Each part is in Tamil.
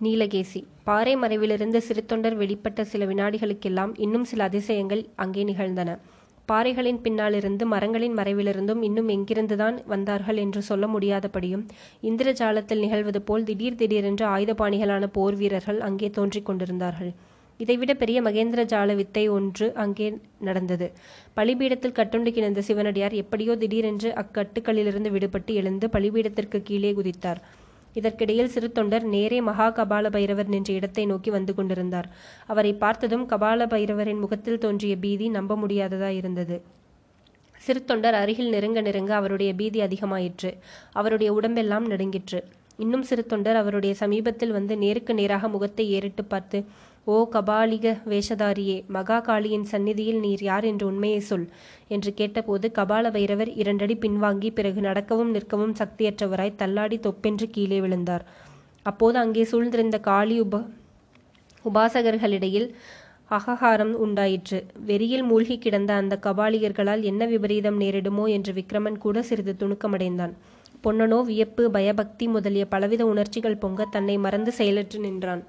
நீலகேசி. பாறை மறைவிலிருந்து சிறுத்தொண்டர் வெளிப்பட்ட சில வினாடிகளுக்கெல்லாம் இன்னும் சில அதிசயங்கள் அங்கே நிகழ்ந்தன. பாறைகளின் பின்னாலிருந்து மரங்களின் மறைவிலிருந்தும் இன்னும் எங்கிருந்துதான் வந்தார்கள் என்று சொல்ல முடியாதபடியும் இந்திரஜாலத்தில் நிகழ்வது போல் திடீர் திடீரென்று ஆயுதபாணிகளான போர் வீரர்கள் அங்கே தோன்றிக் கொண்டிருந்தார்கள். இதைவிட பெரிய மகேந்திர ஜால வித்தை ஒன்று அங்கே நடந்தது. பலிபீடத்தில் கட்டுண்டு கிடந்த சிவனடியார் எப்படியோ திடீரென்று அக்கட்டுக்களிலிருந்து விடுபட்டு எழுந்து பலிபீடத்திற்கு கீழே குதித்தார். இதற்கிடையில் சிறு தொண்டர் நேரே மகா கபால பைரவர் நின்ற இடத்தை நோக்கி வந்து கொண்டிருந்தார். அவரை பார்த்ததும் கபால பைரவரின் முகத்தில் தோன்றிய பீதி நம்ப முடியாததாயிருந்தது சிறு தொண்டர் அருகில் நெருங்க நெருங்க அவருடைய பீதி அதிகமாயிற்று. அவருடைய உடம்பெல்லாம் நடுங்கிற்று. இன்னும் சிறு தொண்டர் அவருடைய சமீபத்தில் வந்து நேருக்கு நேராக முகத்தை ஏறிட்டு பார்த்து ஓ கபாலிக வேஷதாரியே மகா காளியின் சந்நிதியில் நீர் யார் என்று உண்மையை சொல் என்று கேட்டபோது கபால பைரவர் இரண்டடி பின்வாங்கி பிறகு நடக்கவும் நிற்கவும் சக்தியற்றவராய் தள்ளாடி தொப்பென்று கீழே விழுந்தார். அப்போது அங்கே சூழ்ந்திருந்த காளி உப உபாசகர்களிடையில் அககாரம் உண்டாயிற்று. வெறியில் மூழ்கி கிடந்த அந்த கபாலிகர்களால் என்ன விபரீதம் நேரிடுமோ என்று விக்ரமன் கூட சிறிது துணுக்கமடைந்தான். பொன்னனோ வியப்பு பயபக்தி முதலிய பலவித உணர்ச்சிகள் பொங்க தன்னை மறந்து செயலற்று நின்றான்.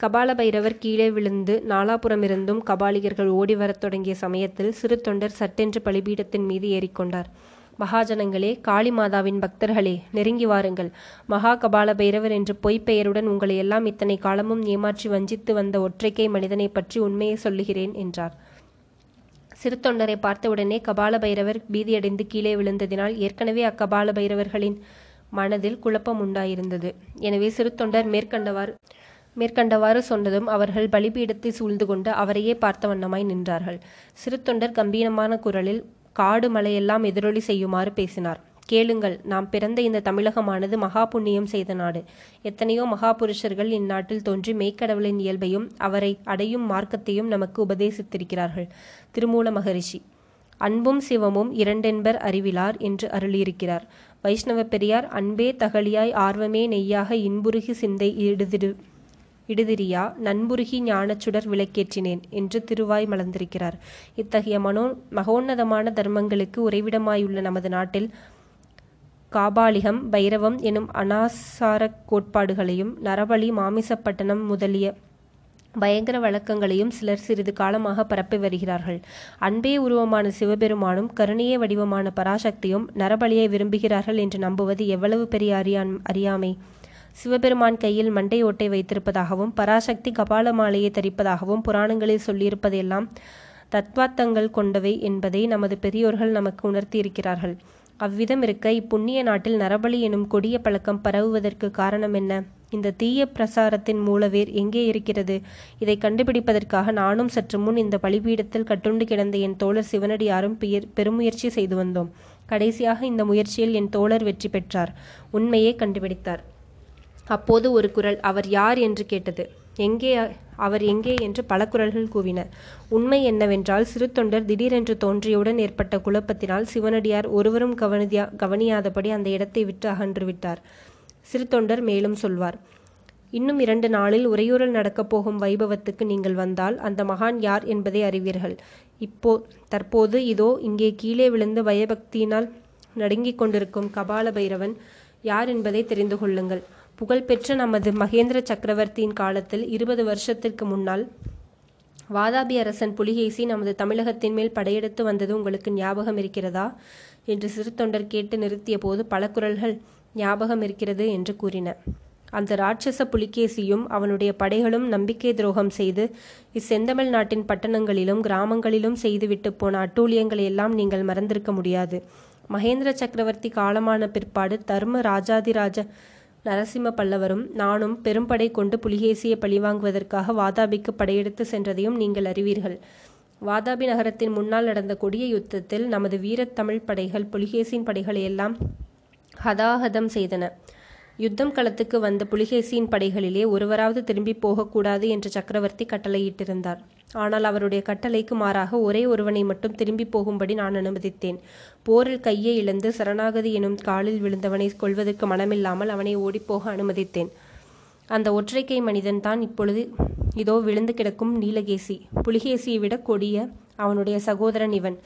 கபால பைரவர் கீழே விழுந்து நாலாபுறமிருந்தும் கபாலிகர்கள் ஓடி வரத் தொடங்கிய சமயத்தில் சிறு தொண்டர் சட்டென்று பலிபீடத்தின் மீது ஏறிக்கொண்டார். மகாஜனங்களே காளி மாதாவின் பக்தர்களே நெருங்கி வாருங்கள். மகா கபால பைரவர் என்று பொய்ப்பெயருடன் உங்களை எல்லாம் இத்தனை காலமும் ஏமாற்றி வஞ்சித்து வந்த ஒற்றைக்கை மனிதனை பற்றி உண்மையை சொல்லுகிறேன் என்றார். சிறு தொண்டரை பார்த்தவுடனே கபால பைரவர் பீதியடைந்து கீழே விழுந்ததினால் ஏற்கனவே அக்கபால பைரவர்களின் மனதில் குழப்பம் உண்டாயிருந்தது. எனவே சிறு தொண்டர் மேற்கண்டவாறு மேற்கண்டவாறு சொன்னதும் அவர்கள் பலிபீடத்தை சூழ்ந்து கொண்டு அவரையே பார்த்த வண்ணமாய் நின்றார்கள். சிறுத்தொண்டர் கம்பீரமான குரலில் காடு மலையெல்லாம் எதிரொலி செய்யுமாறு பேசினார். கேளுங்கள் நாம் பிறந்த இந்த தமிழகமானது மகா புண்ணியம் செய்த நாடு. எத்தனையோ மகாபுருஷர்கள் இந்நாட்டில் தோன்றி மெய்க்கடவுளின் இயல்பையும் அவரை அடையும் மார்க்கத்தையும் நமக்கு உபதேசித்திருக்கிறார்கள். திருமூல மகரிஷி அன்பும் சிவமும் இரண்டென்பர் அறிவிலார் என்று அருளியிருக்கிறார். வைஷ்ணவ பெரியார் அன்பே தகலியாய் ஆர்வமே நெய்யாக இன்புருகி சிந்தை இடுதிரு இடுதிரியா நண்புருகி ஞானச்சுடர் விளக்கேற்றினேன் என்று திருவாய் மலர்ந்திருக்கிறார். இத்தகைய மனோ மகோன்னதமான தர்மங்களுக்கு உறைவிடமாயுள்ள நமது நாட்டில் காபாலிகம் பைரவம் எனும் அனாசார கோட்பாடுகளையும் நரபலி மாமிசப்பட்டணம் முதலிய பயங்கர வழக்கங்களையும் சிலர் சிறிது காலமாக பரப்பி வருகிறார்கள். அன்பே உருவமான சிவபெருமானும் கருணையே வடிவமான பராசக்தியும் நரபலியை விரும்புகிறார்கள் என்று நம்புவது எவ்வளவு பெரிய அறியான் அறியாமை? சிவபெருமான் கையில் மண்டை ஓட்டை வைத்திருப்பதாகவும் பராசக்தி கபால மாலையை தரிப்பதாகவும் புராணங்களில் சொல்லியிருப்பதெல்லாம் தத்வாத்தங்கள் கொண்டவை என்பதை நமது பெரியோர்கள் நமக்கு உணர்த்தியிருக்கிறார்கள். அவ்விதம் இருக்க இப்புண்ணிய நாட்டில் நரபலி எனும் கொடிய பழக்கம் பரவுவதற்கு காரணம் என்ன? இந்த தீய பிரசாரத்தின் மூலவேர் எங்கே இருக்கிறது? இதை கண்டுபிடிப்பதற்காக நானும் சற்று முன் இந்த பலிபீடத்தில் கட்டுண்டு கிடந்த என் தோழர் சிவனடியாரும் பெருமுயற்சி செய்து வந்தோம். கடைசியாக இந்த முயற்சியில் என் தோழர் வெற்றி பெற்றார். உண்மையே கண்டுபிடித்தார். அப்போது ஒரு குரல் அவர் யார்? என்று கேட்டது. எங்கே அவர் எங்கே? என்று பல குரல்கள் கூவின. உண்மை என்னவென்றால் சிறு தொண்டர் திடீரென்று தோன்றியவுடன் ஏற்பட்ட குழப்பத்தினால் சிவனடியார் ஒருவரும் கவனியா கவனியாதபடி அந்த இடத்தை விட்டு அகன்று விட்டார். சிறு தொண்டர் மேலும் சொல்வார் இன்னும் இரண்டு நாளில் உரையூரல் நடக்கப் போகும் வைபவத்துக்கு நீங்கள் வந்தால் அந்த மகான் யார் என்பதை அறிவீர்கள். இப்போ தற்போது இதோ இங்கே கீழே விழுந்து பயபக்தியினால் நடுங்கிக் கொண்டிருக்கும் கபால பைரவன் யார் என்பதை தெரிந்து கொள்ளுங்கள். புகழ்பெற்ற நமது மகேந்திர சக்கரவர்த்தியின் காலத்தில் இருபது வருஷத்திற்கு முன்னால் வாதாபி அரசன் புலிகேசி நமது தமிழகத்தின் மேல் படையெடுத்து வந்தது உங்களுக்கு ஞாபகம் இருக்கிறதா? என்று சிறு தொண்டர் கேட்டு நிறுத்திய போது பல குரல்கள் ஞாபகம் இருக்கிறது என்று கூறின. அந்த ராட்சச புலிகேசியும் அவனுடைய படைகளும் நம்பிக்கை துரோகம் செய்து இச்செந்தமிழ் நாட்டின் பட்டணங்களிலும் கிராமங்களிலும் செய்துவிட்டு போன அட்டூழியங்களை எல்லாம் நீங்கள் மறந்திருக்க முடியாது. மகேந்திர சக்கரவர்த்தி காலமான பிற்பாடு தர்ம ராஜாதிராஜ நரசிம்ம பல்லவரும் நானும் பெரும்படை கொண்டு புலிகேசியை பழிவாங்குவதற்காக வாதாபிக்கு படையெடுத்து சென்றதையும் நீங்கள் அறிவீர்கள். வாதாபி நகரத்தின் முன்னால் நடந்த கொடிய யுத்தத்தில் நமது வீரத்தமிழ் படைகள் புலிகேசியின் படைகளை எல்லாம் ஹதாஹதம் செய்தன. யுத்தம் களத்துக்கு வந்த புலிகேசியின் படைகளிலே ஒருவராவது திரும்பி போகக்கூடாது என்று சக்கரவர்த்தி கட்டளையிட்டிருந்தார். ஆனால் அவருடைய கட்டளைக்கு மாறாக ஒரே ஒருவனை மட்டும் திரும்பி போகும்படி நான் அனுமதித்தேன். போரில் கையை இழந்து சரணாகதி எனும் காலில் விழுந்தவனை கொள்வதற்கு மனமில்லாமல் அவனை ஓடிப்போக அனுமதித்தேன். அந்த ஒற்றைக்கை மனிதன் தான் இப்பொழுது இதோ விழுந்து கிடக்கும் நீலகேசி. புலிகேசியை விட கொடிய அவனுடைய சகோதரன் இவன்.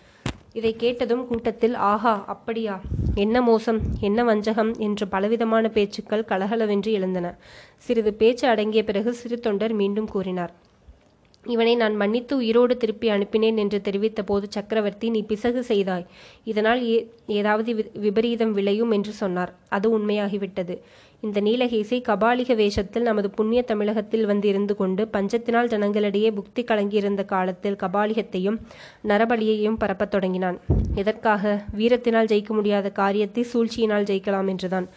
இதை கேட்டதும் கூட்டத்தில் ஆஹா அப்படியா? என்ன மோசம்? என்ன வஞ்சகம்? என்று பலவிதமான பேச்சுக்கள் கலகலவென்று எழுந்தன. சிறிது பேச்சு அடங்கிய பிறகு சிறு தொண்டர் மீண்டும் கூறினார். இவனை நான் மன்னித்து உயிரோடு திருப்பி அனுப்பினேன் என்று தெரிவித்த போது சக்கரவர்த்தி நீ பிசகு செய்தாய். இதனால் ஏ ஏதாவது வி- விபரீதம் விளையும் என்று சொன்னார். அது உண்மையாகிவிட்டது. இந்த நீலகேசி கபாலிக வேஷத்தில் நமது புண்ணிய தமிழகத்தில் வந்து இருந்து கொண்டு பஞ்சத்தினால் ஜனங்களிடையே புக்தி கலங்கியிருந்த காலத்தில் கபாலிகத்தையும் நரபலியையும் பரப்பத் தொடங்கினான். எதற்காக? வீரத்தினால் ஜெயிக்க முடியாத காரியத்தை சூழ்ச்சியினால் ஜெயிக்கலாம் என்றுதான்.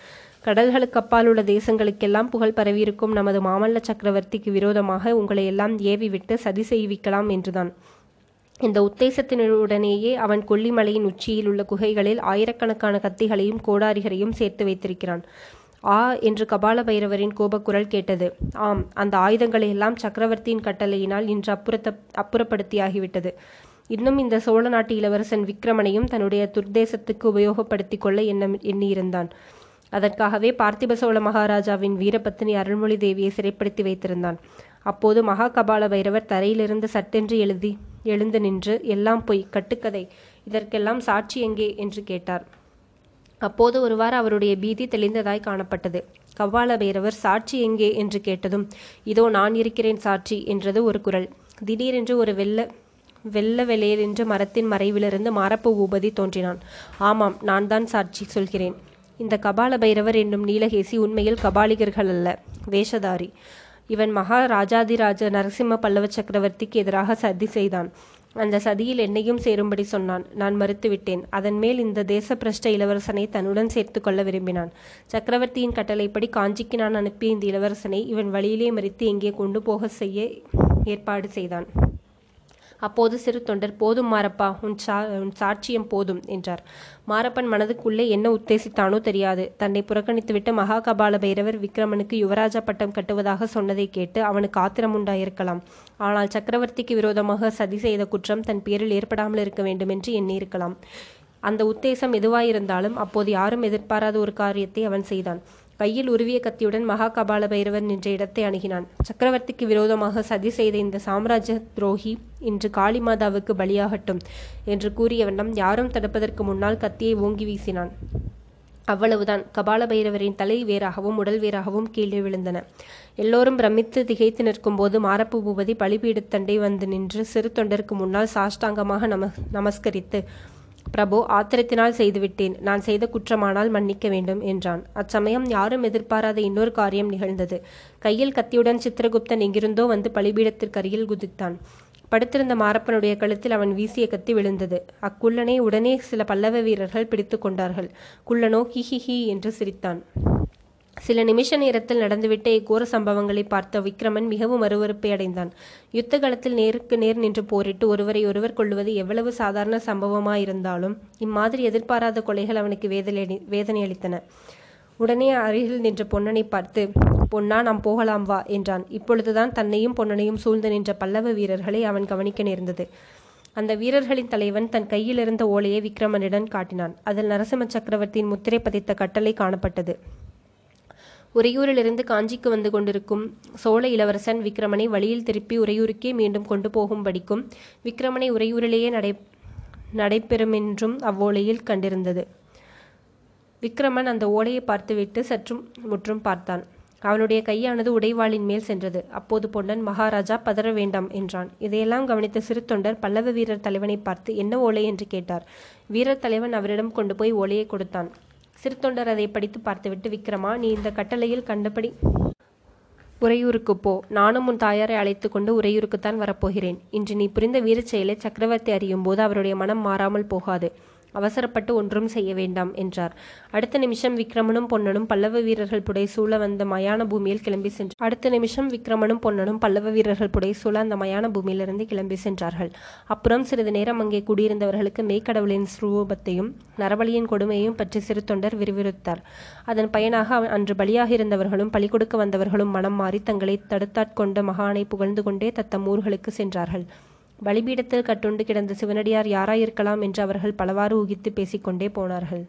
கடல்களுக்கு அப்பால் உள்ள தேசங்களுக்கெல்லாம் புகழ் பரவியிருக்கும் நமது மாமல்ல சக்கரவர்த்திக்கு விரோதமாக உங்களை எல்லாம் ஏவிவிட்டு சதி செய்விக்கலாம் என்றுதான். இந்த உத்தேசத்தினுடனேயே அவன் கொல்லிமலையின் உச்சியில் உள்ள குகைகளில் ஆயிரக்கணக்கான கத்திகளையும் கோடாரிகளையும் சேர்த்து வைத்திருக்கிறான். ஆ என்று கபால பைரவரின் கோபக்குரல் கேட்டது. ஆம் அந்த ஆயுதங்களை எல்லாம் சக்கரவர்த்தியின் கட்டளையினால் இன்று அப்புறத்த அப்புறப்படுத்தியாகிவிட்டது. இன்னும் இந்த சோழ நாட்டு இளவரசன் விக்ரமனையும் தன்னுடைய துர்தேசத்துக்கு உபயோகப்படுத்திக் கொள்ள எண்ணம் எண்ணியிருந்தான். அதற்காகவே பார்த்திப சோழ மகாராஜாவின் வீரபத்தினி அருள்மொழி தேவியை சிறைப்படுத்தி வைத்திருந்தான். அப்போது மகா கபால பைரவர் தரையிலிருந்து சட்டென்று எழுதி எழுந்து நின்று எல்லாம் பொய் கட்டுக்கதை இதற்கெல்லாம் சாட்சி எங்கே என்று கேட்டார். அப்போது ஒருவாறு அவருடைய பீதி தெளிந்ததாய் காணப்பட்டது. கவ்வால பைரவர் சாட்சி எங்கே என்று கேட்டதும் இதோ நான் இருக்கிறேன் சாட்சி என்றது ஒரு குரல். திடீரென்று ஒரு வெள்ள வெள்ள வெளியென்று மரத்தின் மறைவிலிருந்து மாரப்ப பூபதி தோன்றினான். ஆமாம் நான் தான் சாட்சி சொல்கிறேன். இந்த கபால பைரவர் என்னும் நீலகேசி உண்மையில் கபாலிகர்கள் அல்ல வேஷதாரி. இவன் மகா ராஜாதிராஜ நரசிம்ம பல்லவ சக்கரவர்த்திக்கு எதிராக சதி செய்தான். அந்த சதியில் என்னையும் சேரும்படி சொன்னான். நான் மறுத்துவிட்டேன். அதன் மேல் இந்த தேச பிரஷ்ட இளவரசனை தன்னுடன் சேர்த்து கொள்ள விரும்பினான். சக்கரவர்த்தியின் கட்டளைப்படி காஞ்சிக்கு நான் அனுப்பிய இந்த இளவரசனை இவன் வழியிலே மறித்து எங்கே கொண்டு போக செய்ய ஏற்பாடு செய்தான். அப்போது சிறு தொண்டர் போதும் மாரப்பா உன் சா உன் சாட்சியம் போதும் என்றார். மாரப்பன் மனதுக்குள்ளே என்ன உத்தேசித்தானோ தெரியாது. தன்னை புறக்கணித்துவிட்டு மகாகபால பைரவர் விக்ரமனுக்கு யுவராஜா பட்டம் கட்டுவதாக சொன்னதை கேட்டு அவனுக்கு ஆத்திரம் உண்டாயிருக்கலாம். ஆனால் சக்கரவர்த்திக்கு விரோதமாக சதி செய்த குற்றம் தன் பேரில் ஏற்படாமல் இருக்க வேண்டுமென்று எண்ணியிருக்கலாம். அந்த உத்தேசம் எதுவாயிருந்தாலும் அப்போது யாரும் எதிர்பாராத ஒரு காரியத்தை அவன் செய்தான். கையில் உருவிய கத்தியுடன் மகாகபால பைரவர் நின்ற இடத்தை அணுகினான். சக்கரவர்த்திக்கு விரோதமாக சதி செய்த இந்த சாம்ராஜ்ய துரோகி இன்று காளிமாதாவுக்கு பலியாகட்டும் என்று கூறிய வண்ணம் யாரும் தடுப்பதற்கு முன்னால் கத்தியை ஓங்கி வீசினான். அவ்வளவுதான். கபால பைரவரின் தலை வேறாகவும் உடல் வேறாகவும் கீழே விழுந்தன. எல்லோரும் பிரமித்து திகைத்து நிற்கும்போது மாரப்பு பூபதி பலிபீடத்தண்டை வந்து நின்று சிறு தொண்டருக்கு முன்னால் சாஷ்டாங்கமாக நம நமஸ்கரித்து பிரபு ஆத்திரத்தினால் செய்துவிட்டேன். நான் செய்த குற்றமானால் மன்னிக்க வேண்டும் என்றான். அச்சமயம் யாரும் எதிர்பாராத இன்னொரு காரியம் நிகழ்ந்தது. கையில் கத்தியுடன் சித்திரகுப்தன் எங்கிருந்தோ வந்து பலிபீடத்திற்கருகில் குதித்தான். படுத்திருந்த மாரப்பனுடைய கழுத்தில் அவன் வீசிய கத்தி விழுந்தது. அக்குள்ளனை உடனே சில பல்லவ வீரர்கள் பிடித்து கொண்டார்கள். குள்ளனோ ஹிஹிஹி என்று சிரித்தான். சில நிமிஷ நேரத்தில் நடந்துவிட்ட இக்கோர சம்பவங்களை பார்த்த விக்ரமன் மிகவும் அருவறுப்பை அடைந்தான். யுத்த களத்தில் நேருக்கு நேர் நின்று போரிட்டு ஒருவரை ஒருவர் கொள்வது எவ்வளவு சாதாரண சம்பவமாயிருந்தாலும் இம்மாதிரி எதிர்பாராத கொலைகள் அவனுக்கு வேதனை வேதனை அளித்தன. உடனே அருகில் நின்ற பொன்னனை பார்த்து பொன்னா நாம் போகலாம் வா என்றான். இப்பொழுதுதான் தன்னையும் பொன்னனையும் சூழ்ந்து நின்ற பல்லவ வீரர்களை அவன் கவனிக்க நேர்ந்தது. அந்த வீரர்களின் தலைவன் தன் கையில் இருந்த ஓலையை விக்ரமனிடம் காட்டினான். அதில் நரசிம்ம சக்கரவர்த்தியின் முத்திரை பதித்த கட்டளை காணப்பட்டது. உறையூரிலிருந்து காஞ்சிக்கு வந்து கொண்டிருக்கும் சோழ இளவரசன் விக்ரமனை வழியில் திருப்பி உறையூருக்கே மீண்டும் கொண்டு போகும்படிக்கும் விக்ரமனை உறையூரிலேயே நடை நடைபெறுமென்றும் அவ்வோலையில் கண்டிருந்தது. விக்ரமன் அந்த ஓலையை பார்த்துவிட்டு சற்றும் முற்றும் பார்த்தான். அவனுடைய கையானது உடைவாளின் மேல் சென்றது. அப்போது பொன்னன் மகாராஜா பதற வேண்டாம் என்றான். இதையெல்லாம் கவனித்த சிறு தொண்டர் பல்லவ வீரர் தலைவனை பார்த்து என்ன ஓலை? என்று கேட்டார். வீரர் தலைவன் அவரிடம் கொண்டு போய் ஓலையை கொடுத்தான். சிறு தொண்டர் அதை படித்து பார்த்துவிட்டு விக்ரமா நீ இந்த கட்டளையில் கண்டபடி உறையூருக்கு போ. நானும் உன் தாயாரை அழைத்து கொண்டு உறையூருக்குத்தான் வரப்போகிறேன். இன்று நீ புரிந்த வீரச் செயலை சக்கரவர்த்தி அறியும் போது அவருடைய மனம் மாறாமல் போகாது. அவசரப்பட்டு ஒன்றும் செய்ய வேண்டாம் என்றார். அடுத்த நிமிஷம் விக்ரமனும் பொன்னனும் பல்லவ வீரர்கள் புடை சூழ வந்த மயான பூமியில் கிளம்பி சென்று அடுத்த நிமிஷம் விக்ரமனும் பொன்னனும் பல்லவ வீரர்கள் புடை சூழ அந்த மயான பூமியிலிருந்து கிளம்பி சென்றார்கள். அப்புறம் சிறிது நேரம் அங்கே குடியிருந்தவர்களுக்கு மேய்க்கடவுளின் சுரூபத்தையும் நரபலியின் கொடுமையையும் பற்றி சிறு தொண்டர் விரிவிறுத்தார். அதன் பயனாக அவ- அன்று பலியாக இருந்தவர்களும் பலி கொடுக்க வந்தவர்களும் மனம் மாறி தங்களை தடுத்தாட்கொண்ட மகானை புகழ்ந்து கொண்டே தத்தம் ஊர்களுக்கு சென்றார்கள். பலிபீடத்தில் கட்டுண்டு கிடந்த சிவனடியார் யாராயிருக்கலாம் என்று அவர்கள் பலவாறு ஊகித்து பேசிக்கொண்டே போனார்கள்.